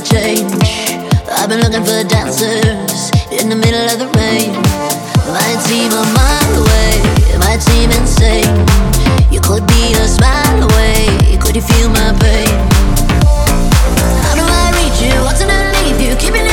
change. I've been looking for dancers in the middle of the rain. My team on my way, my team insane. You could be a smile away, could you feel my pain? How do I reach you? What's in I leave you? Keeping